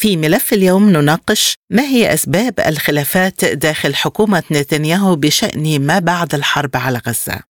في ملف اليوم نناقش ما هي أسباب الخلافات داخل حكومة نتنياهو بشأن ما بعد الحرب على غزة.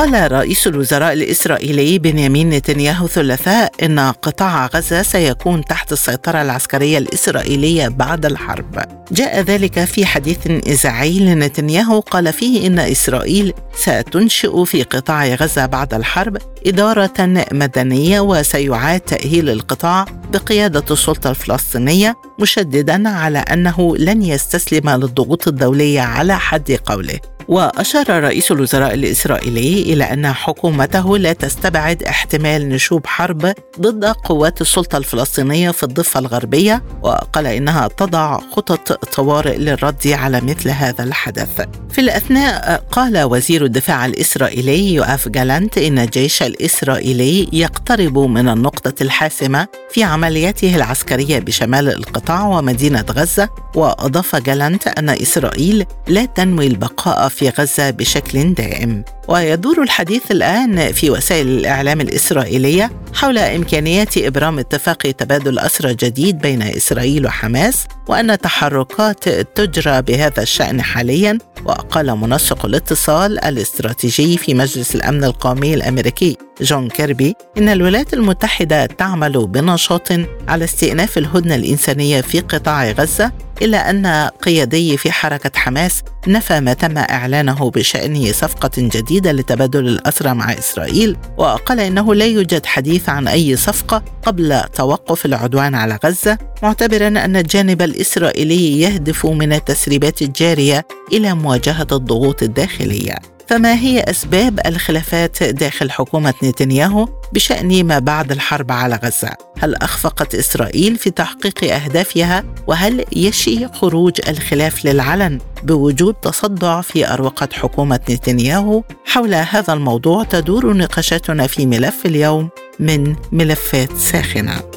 قال رئيس الوزراء الإسرائيلي بنيامين نتنياهو الثلاثاء إن قطاع غزة سيكون تحت السيطرة العسكرية الإسرائيلية بعد الحرب. جاء ذلك في حديث إذاعي لنتنياهو قال فيه إن إسرائيل ستنشئ في قطاع غزة بعد الحرب إدارة مدنية وسيعاد تأهيل القطاع بقيادة السلطة الفلسطينية مشددا على أنه لن يستسلم للضغوط الدولية على حد قوله. وأشار رئيس الوزراء الإسرائيلي إلى أن حكومته لا تستبعد احتمال نشوب حرب ضد قوات السلطة الفلسطينية في الضفة الغربية وقال إنها تضع خطط طوارئ للرد على مثل هذا الحدث. في الأثناء قال وزير الدفاع الإسرائيلي يؤاف جالانت إن الجيش الإسرائيلي يقترب من النقطة الحاسمة في عملياته العسكرية بشمال القطاع ومدينة غزة وأضاف جالانت أن إسرائيل لا تنوي البقاء في غزة بشكل دائم. ويدور الحديث الآن في وسائل الإعلام الإسرائيلية حول إمكانية إبرام اتفاق تبادل أسرى جديد بين إسرائيل وحماس وأن تحركات تجرى بهذا الشأن حاليا وقال منسق الاتصال الاستراتيجي في مجلس الأمن القومي الأمريكي جون كيربي إن الولايات المتحدة تعمل بنشاط على استئناف الهدنة الإنسانية في قطاع غزة إلا أن قيادي في حركة حماس نفى ما تم إعلانه بشأن صفقة جديدة لتبادل الأسرى مع إسرائيل وقال إنه لا يوجد حديث عن أي صفقة قبل توقف العدوان على غزة معتبرا أن الجانب الإسرائيلي يهدف من التسريبات الجارية إلى مواجهة الضغوط الداخلية. فما هي أسباب الخلافات داخل حكومة نتنياهو بشأن ما بعد الحرب على غزة؟ هل أخفقت إسرائيل في تحقيق أهدافها؟ وهل يشي خروج الخلاف للعلن بوجود تصدع في أروقة حكومة نتنياهو؟ حول هذا الموضوع تدور نقاشاتنا في ملف اليوم من ملفات ساخنة.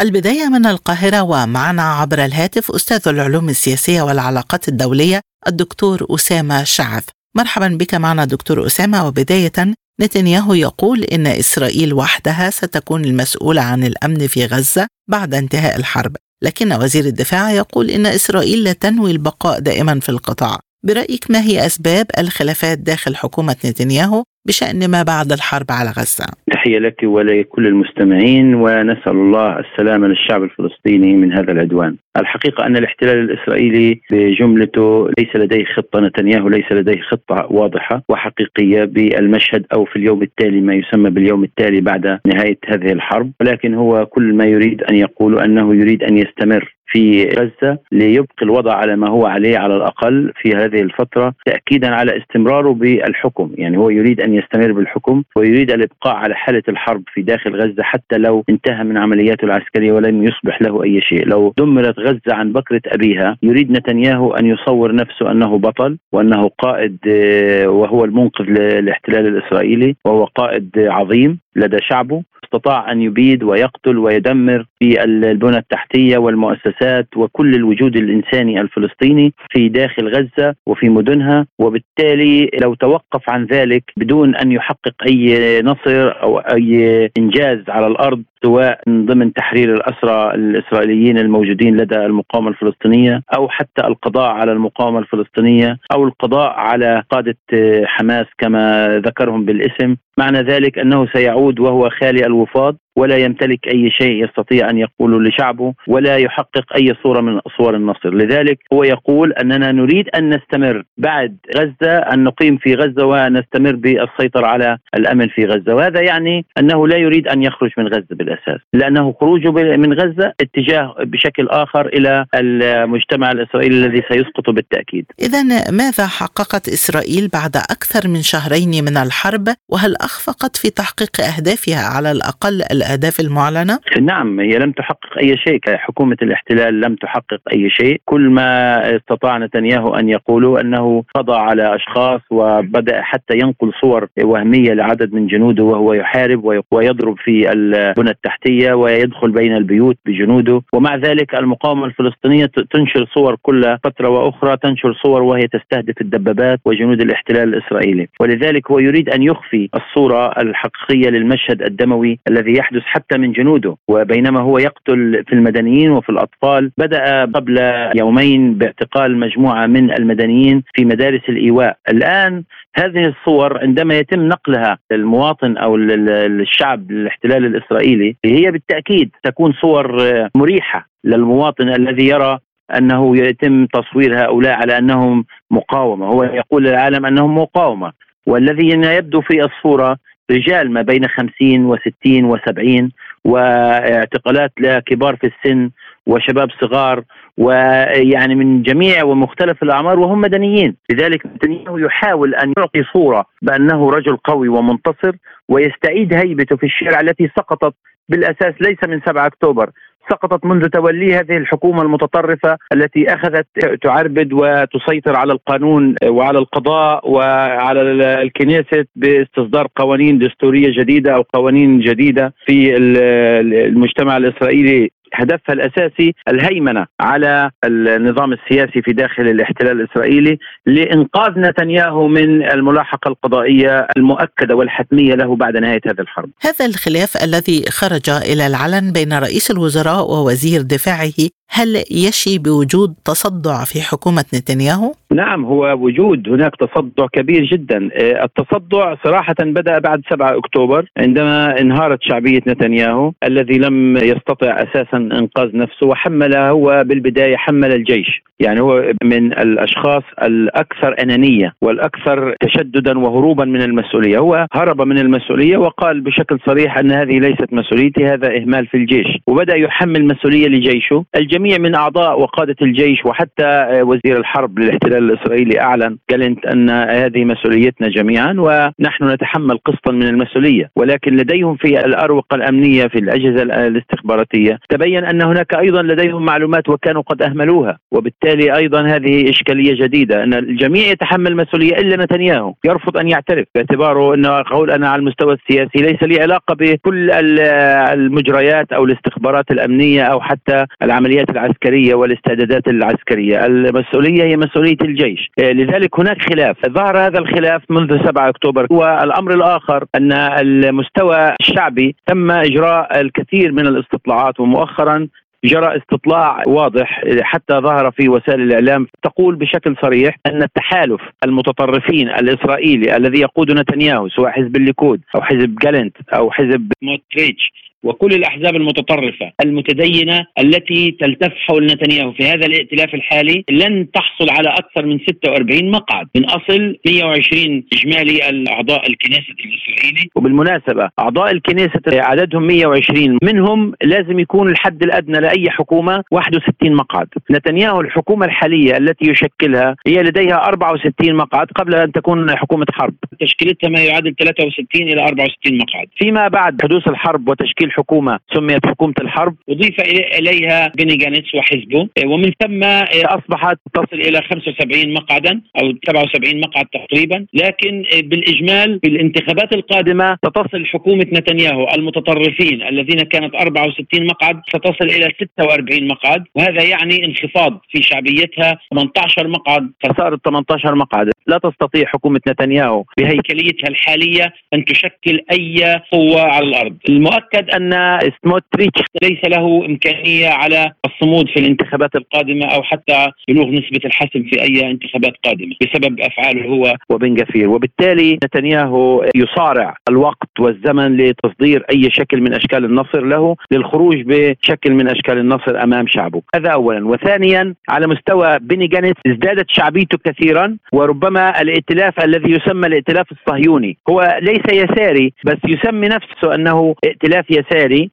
البداية من القاهرة ومعنا عبر الهاتف أستاذ العلوم السياسية والعلاقات الدولية الدكتور أسامة شعث مرحبا بك معنا دكتور أسامة. وبداية نتنياهو يقول إن إسرائيل وحدها ستكون المسؤولة عن الأمن في غزة بعد انتهاء الحرب. لكن وزير الدفاع يقول إن إسرائيل لا تنوي البقاء دائما في القطاع. برأيك ما هي أسباب الخلافات داخل حكومة نتنياهو بشأن ما بعد الحرب على غزة. تحية لك ولكل المستمعين ونسأل الله السلامة للشعب الفلسطيني من هذا العدوان. الحقيقة أن الاحتلال الإسرائيلي بجملته ليس لديه خطة. نتنياهو ليس لديه خطة واضحة وحقيقية بالمشهد أو في اليوم التالي ما يسمى باليوم التالي بعد نهاية هذه الحرب. ولكن هو كل ما يريد أن يقول أنه يريد أن يستمر في غزة ليبقي الوضع على ما هو عليه على الأقل في هذه الفترة تأكيدا على استمراره بالحكم. يعني هو يريد أن يستمر بالحكم ويريد الإبقاء على حالة الحرب في داخل غزة حتى لو انتهى من عملياته العسكرية ولم يصبح له أي شيء. لو دمرت غزة عن بكرة أبيها. يريد نتنياهو أن يصور نفسه أنه بطل وأنه قائد آه، وهو المنقذ للاحتلال الإسرائيلي وهو قائد عظيم لدى شعبه. استطاع أن يبيد ويقتل ويدمر في البنى التحتية والمؤسسات وكل الوجود الإنساني الفلسطيني في داخل غزة وفي مدنها. وبالتالي لو توقف عن ذلك بدون أن يحقق أي نصر أو أي إنجاز على الأرض سواء ضمن تحرير الأسرى الإسرائيليين الموجودين لدى المقاومة الفلسطينية أو حتى القضاء على المقاومة الفلسطينية أو القضاء على قادة حماس كما ذكرهم بالاسم. معنى ذلك أنه سيعود وهو خالي الوفاض ولا يمتلك أي شيء يستطيع أن يقوله لشعبه ولا يحقق أي صورة من أصور النصر. لذلك هو يقول أننا نريد أن نستمر بعد غزة أن نقيم في غزة ونستمر بالسيطرة على الأمن في غزة. وهذا يعني أنه لا يريد أن يخرج من غزة بالأساس لأنه خروجه من غزة اتجاه بشكل آخر إلى المجتمع الإسرائيلي الذي سيسقط بالتأكيد. إذا ماذا حققت إسرائيل بعد أكثر من شهرين من الحرب؟ وهل أخفقت في تحقيق أهدافها على الأقل الأهداف المعلنة؟ نعم هي لم تحقق أي شيء. حكومة الاحتلال لم تحقق أي شيء. كل ما استطاع نتنياهو أن يقوله أنه قضى على أشخاص وبدأ حتى ينقل صور وهمية لعدد من جنوده وهو يحارب ويضرب في البنى التحتية ويدخل بين البيوت بجنوده. ومع ذلك المقاومة الفلسطينية تنشر صور كل فترة وأخرى تنشر صور وهي تستهدف الدبابات وجنود الاحتلال الإسرائيلي. ولذلك هو يريد أن يخفي الصورة الحقيقية للمشهد الدموي الذي يحدث حتى من جنوده وبينما هو يقتل في المدنيين وفي الأطفال. بدأ قبل يومين باعتقال مجموعة من المدنيين في مدارس الإيواء. الآن هذه الصور عندما يتم نقلها للمواطن أو للشعب للاحتلال الإسرائيلي هي بالتأكيد تكون صور مريحة للمواطن الذي يرى أنه يتم تصوير هؤلاء على أنهم مقاومة، هو يقول للعالم أنهم مقاومة، والذي يبدو في الصورة رجال ما بين 50 و60 و70 واعتقالات لكبار في السن وشباب صغار ويعني من جميع ومختلف الأعمار وهم مدنيين، لذلك نتنياهو يحاول أن يعطي صورة بأنه رجل قوي ومنتصر ويستعيد هيبته في الشارع التي سقطت بالأساس ليس من 7 أكتوبر. سقطت منذ تولي هذه الحكومة المتطرفة التي أخذت تعربد وتسيطر على القانون وعلى القضاء وعلى الكنيست باستصدار قوانين دستورية جديدة أو قوانين جديدة في المجتمع الإسرائيلي هدفها الأساسي الهيمنة على النظام السياسي في داخل الاحتلال الإسرائيلي لإنقاذ نتنياهو من الملاحقة القضائية المؤكدة والحتمية له بعد نهاية هذه الحرب. هذا الخلاف الذي خرج إلى العلن بين رئيس الوزراء ووزير دفاعه هل يشي بوجود تصدع في حكومة نتنياهو؟ نعم هو وجود هناك تصدع كبير جدا آه، التصدع صراحة بدأ بعد 7 أكتوبر عندما انهارت شعبية نتنياهو الذي لم يستطع أساسا إنقاذ نفسه وحمل هو بالبداية حمل الجيش يعني هو من الأشخاص الأكثر أنانية والأكثر تشددا وهروبا من المسؤولية. هو هرب من المسؤولية وقال بشكل صريح أن هذه ليست مسؤوليتي هذا إهمال في الجيش. وبدأ يحمل مسؤولية لجيشه. الجميع من أعضاء وقادة الجيش وحتى وزير الحرب للاحتلال الإسرائيلي أعلن قال ان هذه مسؤوليتنا جميعا ونحن نتحمل قسطا من المسؤولية. ولكن لديهم في الأروقة الأمنية في الأجهزة الاستخباراتية تبين أن هناك أيضا لديهم معلومات وكانوا قد أهملوها. وبالتالي أيضا هذه إشكالية جديدة أن الجميع يتحمل مسؤولية إلا نتنياهو. يرفض أن يعترف باعتباره أنه قول أنا على المستوى السياسي ليس لي علاقة بكل المجريات أو الاستخبارات الأمنية أو حتى العمليات العسكرية والاستعدادات العسكرية. المسؤولية هي مسؤولية الجيش. لذلك هناك خلاف. ظهر هذا الخلاف منذ 7 أكتوبر. والأمر الآخر أن المستوى الشعبي تم إجراء الكثير من الاستطلاعات ومؤخرا جرى استطلاع واضح حتى ظهر في وسائل الإعلام تقول بشكل صريح أن التحالف المتطرفين الإسرائيلي الذي يقود نتنياهو سواء حزب الليكود أو حزب جالنت أو حزب موتريتش وكل الأحزاب المتطرفة المتدينة التي تلتف حول نتنياهو في هذا الائتلاف الحالي لن تحصل على أكثر من 46 مقعد. من أصل 120 إجمالي الأعضاء الكنيسة الاسرائيلي وبالمناسبة أعضاء الكنيسة عددهم 120 منهم لازم يكون الحد الأدنى لأي حكومة 61 مقعد. نتنياهو الحكومة الحالية التي يشكلها هي لديها 64 مقعد قبل أن تكون حكومة حرب. تشكيلتها ما يعادل 63 إلى 64 مقعد. فيما بعد حدوث الحرب وتشكيل حكومة سميت حكومة الحرب أضيف إليها بني جانتس وحزبه. ومن ثم أصبحت تصل إلى 75 مقعدا أو 77 مقعد تقريبا. لكن بالإجمال في الانتخابات القادمة ستصل حكومة نتنياهو المتطرفين الذين كانت 64 مقعد ستصل إلى 46 مقعد. وهذا يعني انخفاض في شعبيتها 18 مقعد. خساره 18 مقعد. لا تستطيع حكومة نتنياهو بهيكليتها الحالية أن تشكل أي قوة على الأرض. المؤكد أن أن سموتريتش ليس له إمكانية على الصمود في الانتخابات القادمة أو حتى بلوغ نسبة الحسم في أي انتخابات قادمة بسبب أفعاله هو وبن غفير. وبالتالي نتنياهو يصارع الوقت والزمن لتصدير أي شكل من أشكال النصر له للخروج بشكل من أشكال النصر أمام شعبه. هذا اولا. وثانيا على مستوى بني جانيت ازدادت شعبيته كثيرا وربما الائتلاف الذي يسمى الائتلاف الصهيوني هو ليس يساري بس يسمي نفسه أنه ائتلاف يساري.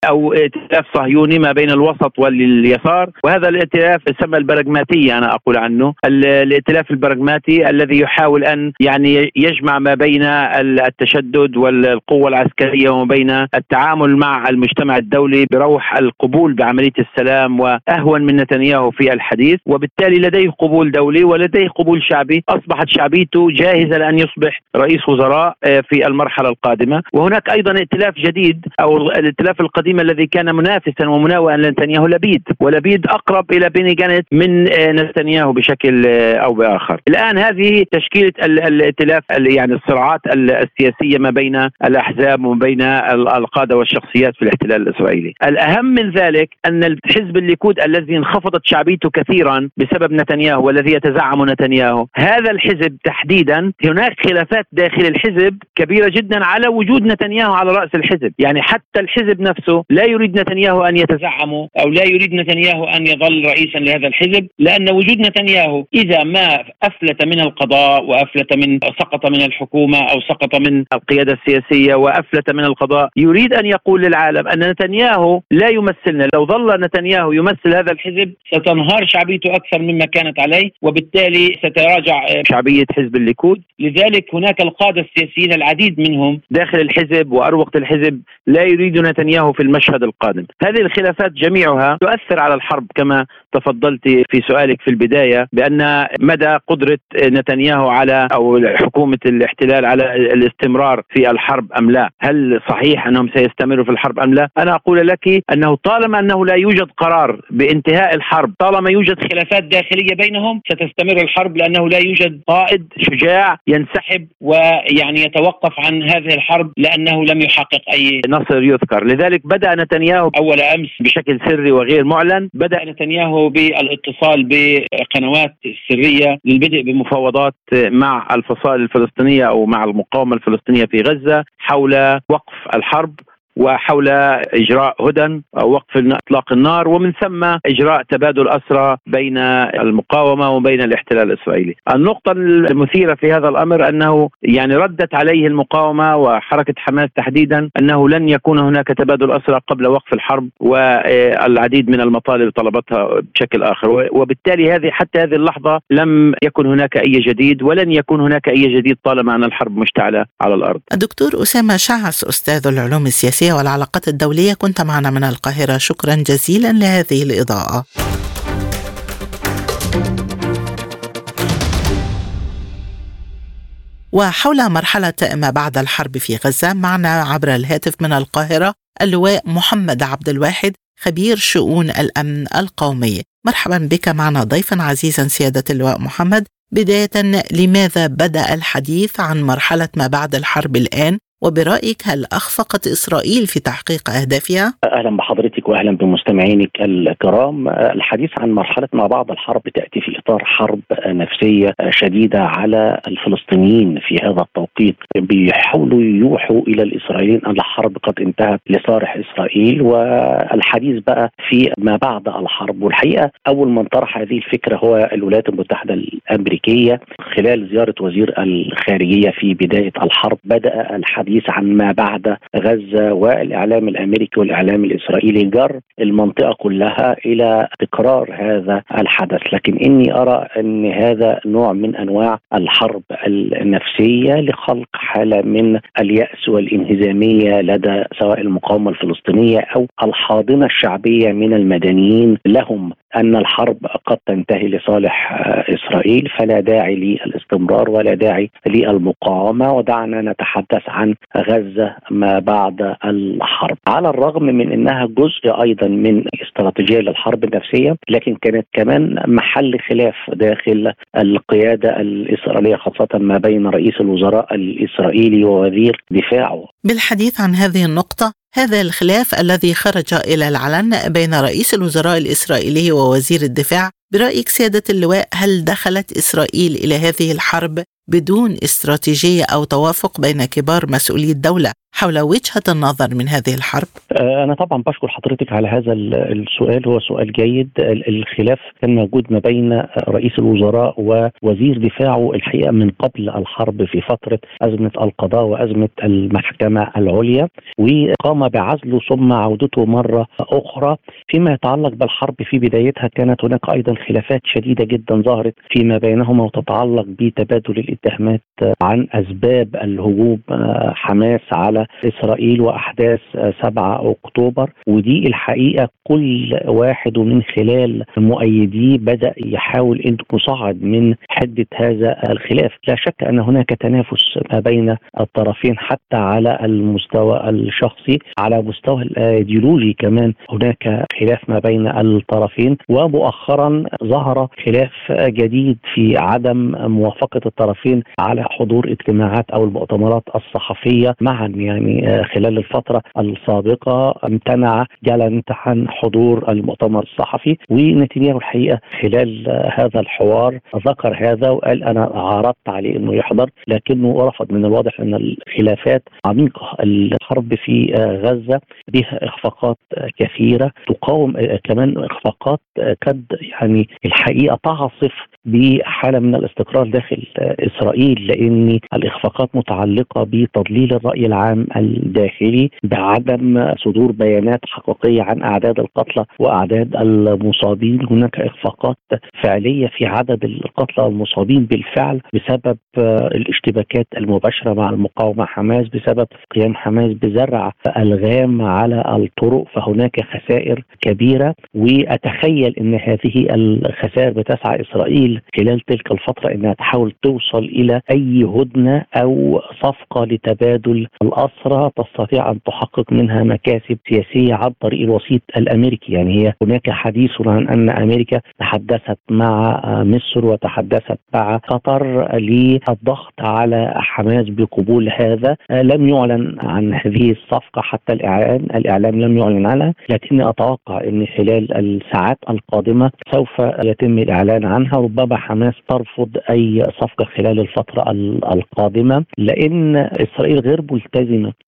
أو ائتلاف صهيوني ما بين الوسط واليسار. وهذا الائتلاف يسمى البراغماتي أنا أقول عنه. الائتلاف البراغماتي الذي يحاول أن يعني يجمع ما بين التشدد والقوة العسكرية وما بين التعامل مع المجتمع الدولي بروح القبول بعملية السلام وأهون من نتنياهو في الحديث. وبالتالي لديه قبول دولي ولديه قبول شعبي. أصبحت شعبيته جاهزة لأن يصبح رئيس وزراء آه، في المرحلة القادمة. وهناك أيضا ائتلاف جديد أو الائتلاف القديم الذي كان منافسا ومناوئا لنتنياهو لبيد ولبيد أقرب إلى بيني جانت من آه، نتنياهو بشكل آه، أو بآخر. الآن هذه تشكيلة الائتلاف يعني الصراعات السياسية ما بين الأحزاب وما بين القادة والشخصيات في الاحتلال الإسرائيلي. الأهم من ذلك أن الحزب الليكود الذي انخفضت شعبيته كثيرا بسبب نتنياهو والذي يتزعم نتنياهو هذا الحزب تحديدا هناك خلافات داخل الحزب كبيرة جدا على وجود نتنياهو على رأس الحزب. يعني حتى الحزب نفسه لا يريد نتنياهو أن يتزعمه أو لا يريد نتنياهو أن يظل رئيسا لهذا الحزب لأن وجود نتنياهو إذا ما أفلت من القضاء وأفلت من سقط من الحكومة أو سقط من القيادة السياسية وأفلت من القضاء يريد أن يقول للعالم أن نتنياهو لا يمثلنا لو ظل نتنياهو يمثل هذا الحزب ستنهار شعبيته أكثر مما كانت عليه وبالتالي ستراجع شعبية حزب الليكود. لذلك هناك القادة السياسيين العديد منهم داخل الحزب وأروقة الحزب لا يريد نتنياهو في المشهد القادم هذه الخلافات جميعها تؤثر على الحرب كما تفضلت في سؤالك في البداية بأن مدى قدرة نتنياهو على أو حكومة الاحتلال على الاستمرار في الحرب أم لا؟ هل صحيح أنهم سيستمروا في الحرب أم لا؟ أنا أقول لك أنه طالما أنه لا يوجد قرار بانتهاء الحرب، طالما يوجد خلافات داخلية بينهم ستستمر الحرب لأنه لا يوجد قائد شجاع ينسحب ويعني يتوقف عن هذه الحرب لأنه لم يحقق أي نصر يذكر، لذلك بدأ نتنياهو أول أمس بشكل سري وغير معلن، بدأ نتنياهو بالاتصال بقنوات سريه للبدء بمفاوضات مع الفصائل الفلسطينية أو مع المقاومة الفلسطينية في غزة حول وقف الحرب. وحول إجراء هدن أو وقف إطلاق النار ومن ثم إجراء تبادل أسرى بين المقاومة وبين الاحتلال الإسرائيلي. النقطة المثيرة في هذا الأمر أنه يعني ردت عليه المقاومة وحركة حماس تحديدا أنه لن يكون هناك تبادل أسرى قبل وقف الحرب والعديد من المطالب طلبتها بشكل آخر وبالتالي هذه حتى هذه اللحظة لم يكن هناك أي جديد ولن يكون هناك أي جديد طالما أن الحرب مشتعلة على الأرض. الدكتور أسامة شعث أستاذ العلوم السياسية السياسية والعلاقات الدولية كنت معنا من القاهرة. شكرا جزيلا لهذه الإضاءة. وحول مرحلة ما بعد الحرب في غزة معنا عبر الهاتف من القاهرة اللواء محمد عبد الواحد خبير شؤون الأمن القومي. مرحبا بك معنا ضيفا عزيزا سيادة اللواء محمد. بداية لماذا بدأ الحديث عن مرحلة ما بعد الحرب الآن؟ وبرأيك هل أخفقت إسرائيل في تحقيق أهدافها؟ أهلا بحضرتك وأهلا بمستمعينك الكرام. الحديث عن مرحلة ما بعد الحرب تأتي في إطار حرب نفسية شديدة على الفلسطينيين في هذا التوقيت. بيحاولوا يوحوا إلى الإسرائيليين أن الحرب قد انتهت لصالح إسرائيل. والحديث بقى في ما بعد الحرب. والحقيقة أول من طرح هذه الفكرة هو الولايات المتحدة الأمريكية. خلال زيارة وزير الخارجية في بداية الحرب الحديث الحديث عن ما بعد غزة والإعلام الأمريكي والإعلام الإسرائيلي جر المنطقة كلها إلى تكرار هذا الحدث، لكن إني أرى أن هذا نوع من أنواع الحرب النفسية لخلق حالة من اليأس والانهزامية لدى سواء المقاومة الفلسطينية أو الحاضنة الشعبية من المدنيين. لهم أن الحرب قد تنتهي لصالح إسرائيل فلا داعي للاستمرار ولا داعي للمقاومة. ودعنا نتحدث عن غزة ما بعد الحرب. على الرغم من إنها جزء أيضا من استراتيجية للحرب النفسية لكن كانت كمان محل خلاف داخل القيادة الإسرائيلية خاصة ما بين رئيس الوزراء الإسرائيلي ووزير دفاعه. بالحديث عن هذه النقطة هذا الخلاف الذي خرج إلى العلن بين رئيس الوزراء الإسرائيلي ووزير الدفاع برأيك سيادة اللواء هل دخلت إسرائيل إلى هذه الحرب بدون استراتيجية أو توافق بين كبار مسؤولي الدولة؟ حول وجهة النظر من هذه الحرب؟ آه، أنا طبعا بشكر حضرتك على هذا السؤال. هو سؤال جيد. الخلاف كان موجود ما بين رئيس الوزراء ووزير دفاعه الحقيقة من قبل الحرب في فترة أزمة القضاء وأزمة المحكمة العليا وقام بعزله ثم عودته مرة أخرى. فيما يتعلق بالحرب في بدايتها كانت هناك أيضا خلافات شديدة جدا ظهرت فيما بينهما وتتعلق بتبادل الاتهامات عن أسباب الهجوم آه، حماس على إسرائيل وأحداث 7 أكتوبر ودي الحقيقة كل واحد من خلال مؤيديه بدأ يحاول انه يصعد من حدة هذا الخلاف، لا شك أن هناك تنافس ما بين الطرفين حتى على المستوى الشخصي، على مستوى الإيديولوجي كمان هناك خلاف ما بين الطرفين ومؤخرا ظهر خلاف جديد في عدم موافقة الطرفين على حضور اجتماعات أو المؤتمرات الصحفية معا. يعني آه، خلال الفترة السابقة امتنع جالنت عن حضور المؤتمر الصحفي ونتنياهو الحقيقة خلال آه، هذا الحوار ذكر هذا وقال أنا عرضت عليه أنه يحضر لكنه رفض من الواضح أن الخلافات عميقة. الحرب في آه، غزة بها إخفاقات كثيرة تقاوم كمان إخفاقات قد يعني الحقيقة تعصف بحالة من الاستقرار داخل إسرائيل لأن الإخفاقات متعلقة بتضليل الرأي العام الداخلي بعدم صدور بيانات حقيقية عن أعداد القتلى وأعداد المصابين. هناك إخفاقات فعلية في عدد القتلى والمصابين بالفعل بسبب الاشتباكات المباشرة مع المقاومة حماس بسبب قيام حماس بزرع الغام على الطرق. فهناك خسائر كبيرة وأتخيل إن هذه الخسائر بتسعى إسرائيل خلال تلك الفترة إنها تحاول توصل إلى أي هدنة أو صفقة لتبادل الأصل. أسرى تستطيع أن تحقق منها مكاسب سياسية عن طريق الوسيط الأمريكي. يعني هي هناك حديث عن أن أمريكا تحدثت مع مصر وتحدثت مع قطر للضغط على حماس بقبول هذا. لم يعلن عن هذه الصفقة حتى الإعلان. الإعلام لم يعلن عنها. لكني أتوقع أن خلال الساعات القادمة سوف يتم الإعلان عنها. ربما حماس ترفض أي صفقة خلال الفترة القادمة. لأن إسرائيل غير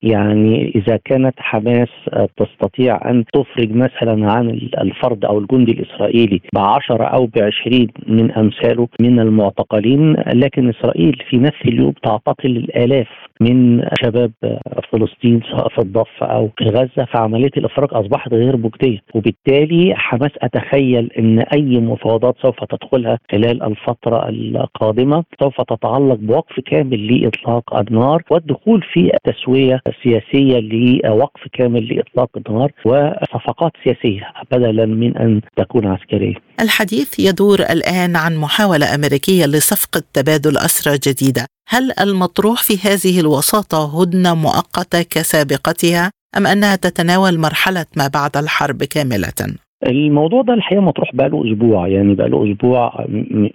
يعني إذا كانت حماس تستطيع أن تفرج مثلا عن الفرد أو الجندي الإسرائيلي بعشرة أو بعشرين من أمثاله من المعتقلين لكن إسرائيل في نفس اليوم تعتقل الآلاف من شباب فلسطين سواء في الضفة أو في غزة فعملية الإفراج أصبحت غير مجدية. وبالتالي حماس أتخيل أن أي مفاوضات سوف تدخلها خلال الفترة القادمة سوف تتعلق بوقف كامل لإطلاق النار والدخول في تسوية سياسية لوقف كامل لإطلاق النار وصفقات سياسية بدلا من أن تكون عسكرية الحديث يدور الآن عن محاولة أمريكية لصفقة تبادل أسرى جديدة هل المطروح في هذه الوساطة هدنة مؤقتة كسابقتها أم أنها تتناول مرحلة ما بعد الحرب كاملة؟ الموضوع ده الحقيقة مطروح بقى له أسبوع يعني بقى له أسبوع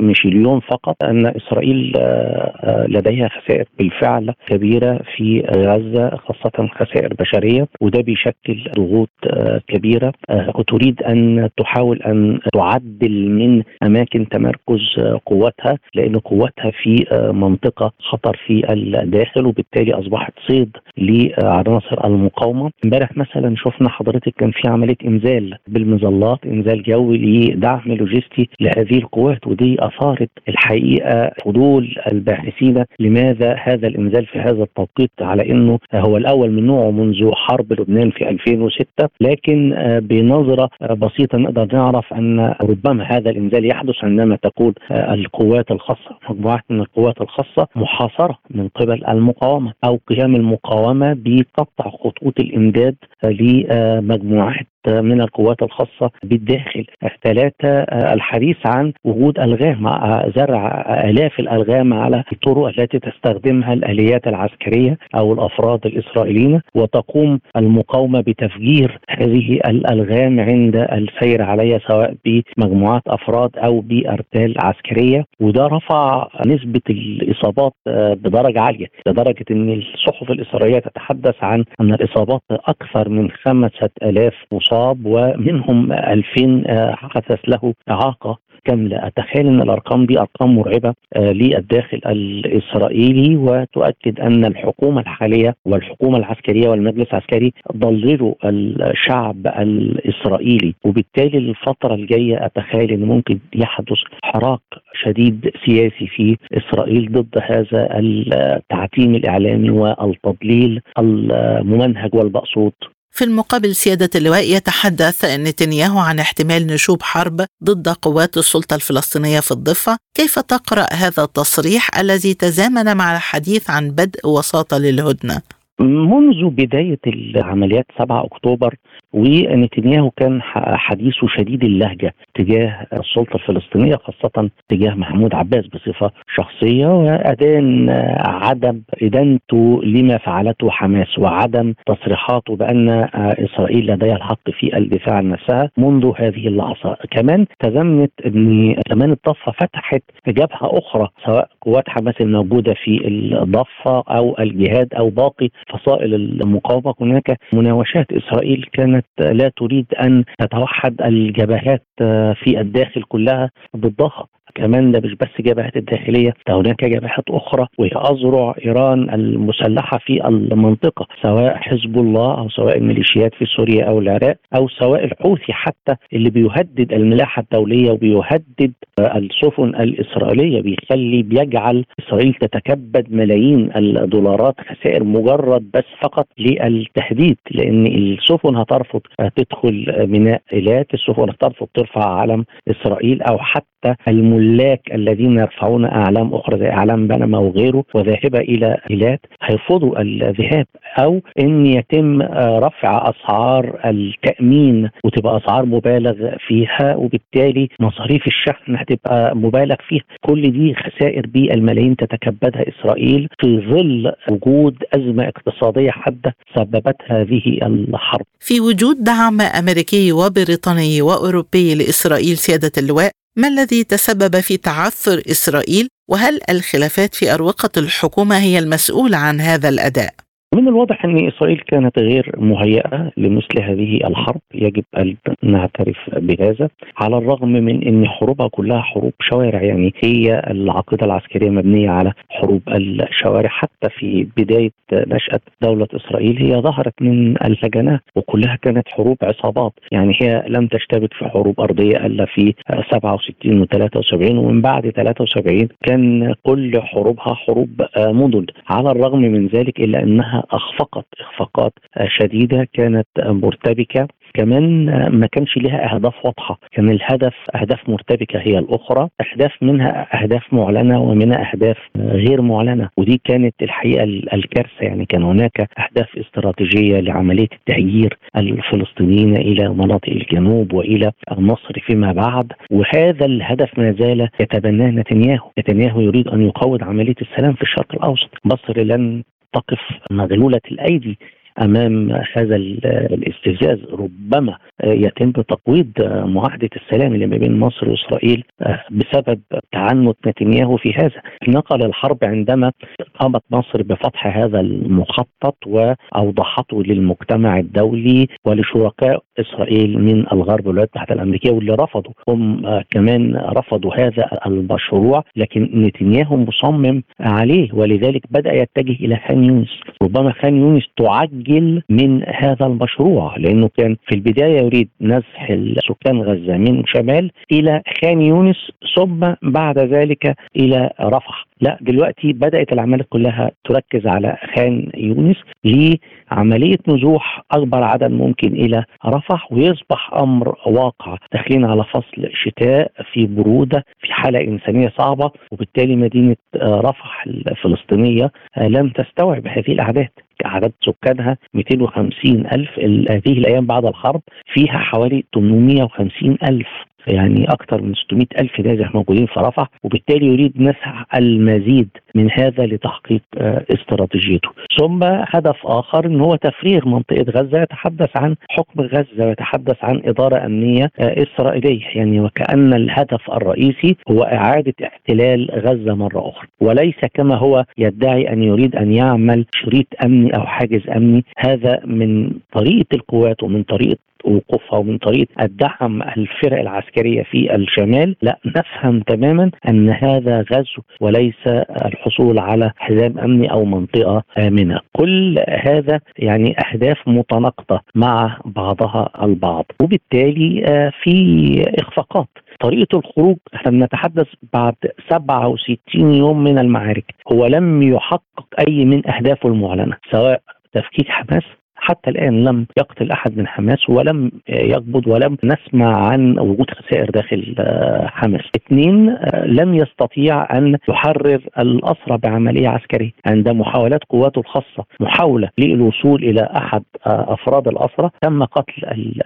مش اليوم فقط أن إسرائيل آه، آه، لديها خسائر بالفعل كبيرة في غزة خاصة خسائر بشرية وده بيشكل ضغوط آه، كبيرة وتريد أن تحاول أن تعدل من أماكن تمركز قواتها لأن قواتها في منطقة خطر في الداخل وبالتالي أصبحت صيد لعناصر المقاومه امبارح مثلا شفنا حضرتك كان في عملية إنزال بالمظلات مظلات إنزال جوي لدعم لوجستي لهذه القوات ودي أثارت الحقيقة فضول الباحثين لماذا هذا الإنزال في هذا التوقيت على إنه هو الأول من نوعه منذ حرب لبنان في 2006 لكن بنظرة بسيطة نقدر نعرف أن ربما هذا الإنزال يحدث عندما تكون القوات الخاصة مجموعات من القوات الخاصة محاصرة من قبل المقاومة أو قيام المقاومة بقطع خطوط الإمداد لمجموعات من القوات الخاصة بالداخل. ثلاثة الحديث عن وجود ألغام زرع آلاف الألغام على الطرق التي تستخدمها الآليات العسكرية أو الأفراد الإسرائيليين وتقوم المقاومة بتفجير هذه الألغام عند السير عليها سواء بمجموعات أفراد أو بأرتال عسكرية. وده رفع نسبة الإصابات بدرجة عالية لدرجة إن الصحف الإسرائيلية تتحدث عن أن الإصابات أكثر من خمسة ألاف مصاب ومنهم 2000 حدث له إعاقة كاملة. أتخيل أن الأرقام دي أرقام مرعبة آه للداخل الإسرائيلي وتؤكد أن الحكومة الحالية والحكومة العسكرية والمجلس العسكري ضللوا الشعب الإسرائيلي. وبالتالي الفترة الجاية أتخيل أن ممكن يحدث حراك شديد سياسي في إسرائيل ضد هذا التعتيم الإعلامي والتضليل الممنهج والمقصود. في المقابل سيادة اللواء يتحدث نتنياهو عن احتمال نشوب حرب ضد قوات السلطة الفلسطينية في الضفة كيف تقرأ هذا التصريح الذي تزامن مع الحديث عن بدء وساطة للهدنة؟ منذ بداية العمليات 7 أكتوبر ونتنياهو كان حديثه شديد اللهجة تجاه السلطة الفلسطينية خاصة تجاه محمود عباس بصفة شخصية وأدان عدم إدانته لما فعلته حماس وعدم تصريحاته بأن إسرائيل لديها الحق في الدفاع عن نفسها منذ هذه اللحظة. كمان تزمت أن كمان الضفة فتحت جبهة أخرى سواء قوات حماس الموجودة في الضفة أو الجهاد أو باقي فصائل المقاومة. هناك مناوشات إسرائيل كانت لا تريد أن تتوحد الجبهات في الداخل كلها ضدها. كمان ده مش بس جبهات الداخلية ده هناك جبهات أخرى وهي أذرع إيران المسلحة في المنطقة سواء حزب الله أو سواء الميليشيات في سوريا أو العراق أو سواء الحوثي حتى اللي بيهدد الملاحة الدولية وبيهدد السفن الإسرائيلية بيخلي بيجعل إسرائيل تتكبد ملايين الدولارات خسائر مجرد بس فقط للتهديد لأن السفن هترفض تدخل ميناء إيلات السفن هترفض ترفع علم إسرائيل أو حتى الملاك الذين يرفعون أعلام أخرى زي أعلام بنما وغيره وذاهبة إلى ايلات هيرفضوا الذهاب أو إن يتم رفع أسعار التأمين وتبقى أسعار مبالغ فيها وبالتالي مصاريف الشحن هتبقى مبالغ فيها. كل دي خسائر بالملايين تتكبدها إسرائيل في ظل وجود أزمة اقتصادية حادة سببتها هذه الحرب. في وجود دعم أمريكي وبريطاني وأوروبي لإسرائيل سيادة اللواء ما الذي تسبب في تعثر إسرائيل؟ وهل الخلافات في أروقة الحكومة هي المسؤوله عن هذا الأداء؟ من الواضح أن إسرائيل كانت غير مهيئة لمثل هذه الحرب. يجب أن نعترف بهذا على الرغم من أن حروبها كلها حروب شوارع يعني هي العقيدة العسكرية مبنية على حروب الشوارع. حتى في بداية نشأة دولة إسرائيل هي ظهرت من الهجنات وكلها كانت حروب عصابات. يعني هي لم تشتبك في حروب أرضية إلا في 67 و73 ومن بعد 73 كان كل حروبها حروب مدن على الرغم من ذلك إلا أنها أخفقت إخفاقات شديدة كانت مرتبكة. كمان ما كانش لها أهداف واضحة. كان الهدف أهداف مرتبكة هي الأخرى. أهداف منها أهداف معلنة ومنها أهداف غير معلنة. ودي كانت الحقيقة الكارثة. يعني كان هناك أهداف استراتيجية لعملية تهجير الفلسطينيين إلى مناطق الجنوب وإلى مصر فيما بعد. وهذا الهدف ما زال يتبناه نتنياهو. نتنياهو يريد أن يقوض عملية السلام في الشرق الأوسط. مصر لن تقف مغلولة الأيدي أمام هذا الاستفزاز ربما يتم تقويض معاهدة السلام اللي ما بين مصر وإسرائيل بسبب تعنت نتنياهو في هذا. نقل الحرب عندما قامت مصر بفتح هذا المخطط وأوضحته للمجتمع الدولي ولشركاء إسرائيل من الغرب والولايات المتحدة الأمريكية واللي رفضوا. هم كمان رفضوا هذا المشروع لكن نتنياهو مصمم عليه ولذلك بدأ يتجه إلى خان يونس. ربما خان يونس تعجل من هذا المشروع لأنه كان في البداية يريد نزح سكان غزة من شمال إلى خان يونس ثم بعد ذلك إلى رفح. لا دلوقتي بدأت العمليات كلها تركز على خان يونس لعملية نزوح أكبر عدد ممكن إلى رفح ويصبح أمر واقع. داخلين على فصل شتاء في برودة في حالة إنسانية صعبة وبالتالي مدينة رفح الفلسطينية لم تستوعب هذه الاعداد عدد سكانها 250 ألف هذه الأيام بعد الحرب فيها حوالي 850 ألف. يعني أكثر من 600 ألف نازح موجودين في رفح وبالتالي يريد نسع المزيد من هذا لتحقيق آه، استراتيجيته. ثم هدف آخر أن هو تفريغ منطقة غزة يتحدث عن حكم غزة ويتحدث عن إدارة أمنية آه، إسرائيلية. يعني وكأن الهدف الرئيسي هو إعادة احتلال غزة مرة أخرى. وليس كما هو يدعي أن يريد أن يعمل شريط أمني أو حاجز أمني. هذا من طريقة القوات ومن طريقة وقوفها ومن طريقه الدعم الفرق العسكرية في الشمال لا نفهم تماما أن هذا غزو وليس الحصول على حزام أمني أو منطقة آمنة. كل هذا يعني أهداف متناقضة مع بعضها البعض. وبالتالي آه، في إخفاقات. طريقة الخروج إحنا بنتحدث بعد 67 يوم من المعارك هو لم يحقق أي من أهدافه المعلنة سواء تفكيك حماس حتى الآن لم يقتل أحد من حماس ولم يقبض ولم نسمع عن وجود خسائر داخل آه، حماس. اثنين آه، لم يستطيع أن يحرر الأسرى بعملية عسكرية. عند محاولات قواته الخاصة محاولة للوصول إلى أحد آه، أفراد الأسرى تم قتل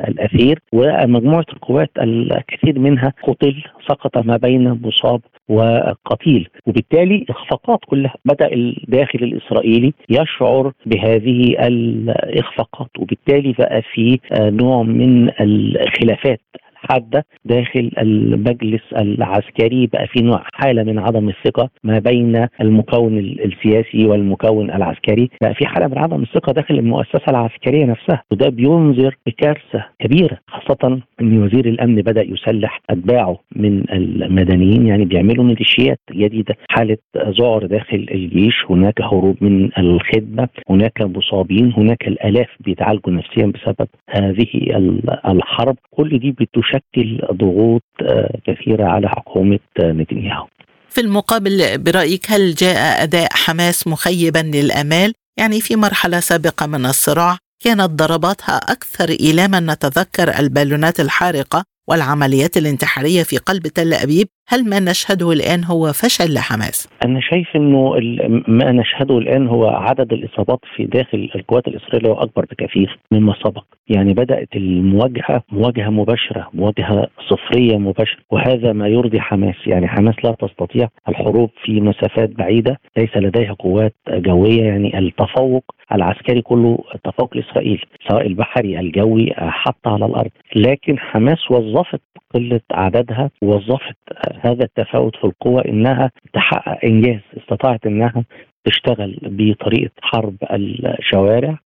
الأثير ومجموعة القوات الكثير منها قتل سقط ما بين مصاب وقتيل. وبالتالي اخفاقات كلها بدأ الداخل الإسرائيلي يشعر بهذه الاخفاقات وبالتالي بقى في آه، نوع من الخلافات. حادة داخل المجلس العسكري بقى في نوع حالة من عدم الثقة ما بين المكون السياسي والمكون العسكري. بقى في حالة من عدم الثقة داخل المؤسسة العسكرية نفسها وده بينذر بكارثة كبيرة خاصة إن وزير الأمن بدأ يسلح أتباعه من المدنيين يعني بيعملوا ميليشيات. جديده حالة ذعر داخل الجيش هناك هروب من الخدمة هناك مصابين هناك الآلاف بيتعالجوا نفسيا بسبب هذه الحرب. كل دي بتشكل تشكل ضغوط آه، كثيرة على حكومة آه، نتنياهو. في المقابل برأيك هل جاء أداء حماس مخيبا للأمال؟ يعني في مرحلة سابقة من الصراع كانت ضرباتها أكثر ايلاما نتذكر البالونات الحارقة والعمليات الانتحارية في قلب تل أبيب هل ما نشهده الآن هو فشل لحماس؟ أنا شايف إنه ما نشهده الآن هو عدد الإصابات في داخل القوات الإسرائيلية اكبر بكثير مما سبق، يعني بدأت المواجهة مواجهة مباشرة، مواجهة صفرية مباشرة، وهذا ما يرضي حماس، يعني حماس لا تستطيع الحروب في مسافات بعيدة، ليس لديها قوات جوية، يعني التفوق العسكري كله تفوق اسرائيل، سواء البحري الجوي حتى على الأرض، لكن حماس وظفت قلة عددها وظفت هذا التفاوت في القوى إنها تحقق إنجاز استطاعت إنها تشتغل بطريقة حرب الشوارع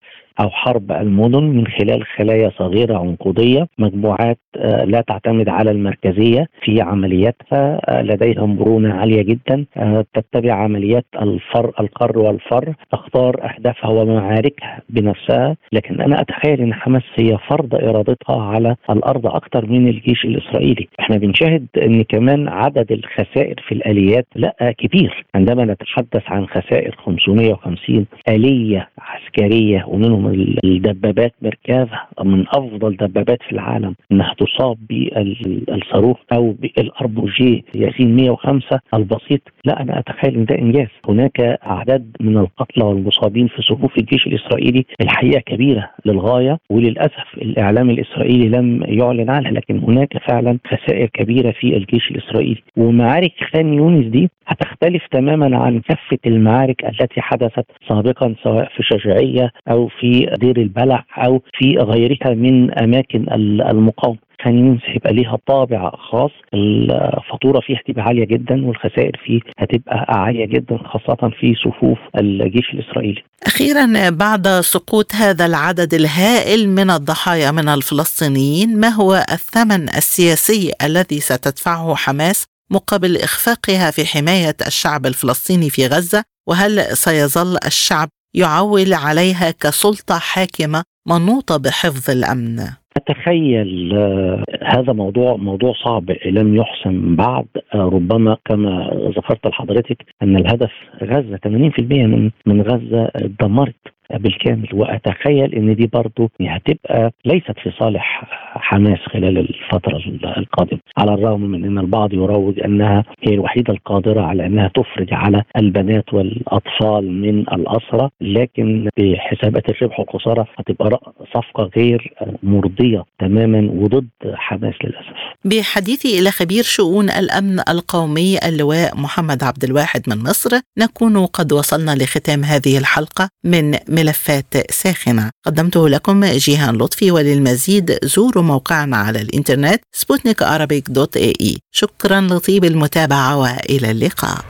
أو حرب المدن من خلال خلايا صغيرة عنقودية مجموعات آه، لا تعتمد على المركزية في عملياتها آه، لديها مرونه عالية جدا آه، تتبع عمليات الفر القر والفر تختار أهدافها ومعاركها بنفسها. لكن أنا أتخيل إن حماس هي فرض إرادتها على الأرض أكثر من الجيش الإسرائيلي. إحنا بنشاهد إن كمان عدد الخسائر في الآليات لا كبير عندما نتحدث عن خسائر 550 آلية عسكرية ومنهم الدبابات ميركافا من أفضل دبابات في العالم إنها تصاب بالصاروخ أو بالآر بي جي ياسين 105 البسيط. لا أنا أتخيل إن ده إنجاز. هناك أعداد من القتلى والمصابين في صفوف الجيش الإسرائيلي. الحقيقة كبيرة للغاية وللأسف الإعلام الإسرائيلي لم يعلن عنها لكن هناك فعلا خسائر كبيرة في الجيش الإسرائيلي. ومعارك خان يونس دي هتختلف تماما عن كافة المعارك التي حدثت سابقا سواء في شجاعيه أو في دير البلح أو في غيرها من أماكن المقاومة. خان هيبقى ليها طابع خاص. الفاتورة فيه هتبقى عالية جدا والخسائر فيه هتبقى عالية جدا خاصة في صفوف الجيش الإسرائيلي. أخيرا بعد سقوط هذا العدد الهائل من الضحايا من الفلسطينيين ما هو الثمن السياسي الذي ستدفعه حماس مقابل إخفاقها في حماية الشعب الفلسطيني في غزة؟ وهل سيظل الشعب يعول عليها كسلطة حاكمة منوطة بحفظ الأمن؟ أتخيل آه، هذا موضوع موضوع صعب لم يحسم بعد. آه، ربما كما ذكرت لحضرتك أن الهدف غزة 80% من من غزة دمرت بالكامل وأتخيل إن دي برضه هتبقى ليست في صالح حماس خلال الفترة القادمة على الرغم من إن البعض يروج أنها هي الوحيدة القادرة على إنها تفرج على البنات والأطفال من الاسرى لكن بحسابات الربح والخسارة هتبقى صفقة غير مرضية تماما وضد حماس للأسف. بحديثي إلى خبير شؤون الأمن القومي اللواء محمد عبد الواحد من مصر نكون قد وصلنا لختام هذه الحلقة من ملفات ساخنة. قدمته لكم جيهان لطفي وللمزيد. زوروا موقعنا على الإنترنت سبوتنيك dot ae. شكرا لطيب المتابعة وإلى اللقاء.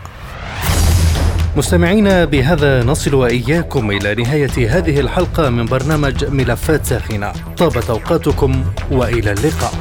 مستمعينا بهذا نصل وإياكم إلى نهاية هذه الحلقة من برنامج ملفات ساخنة. طابت أوقاتكم وإلى اللقاء.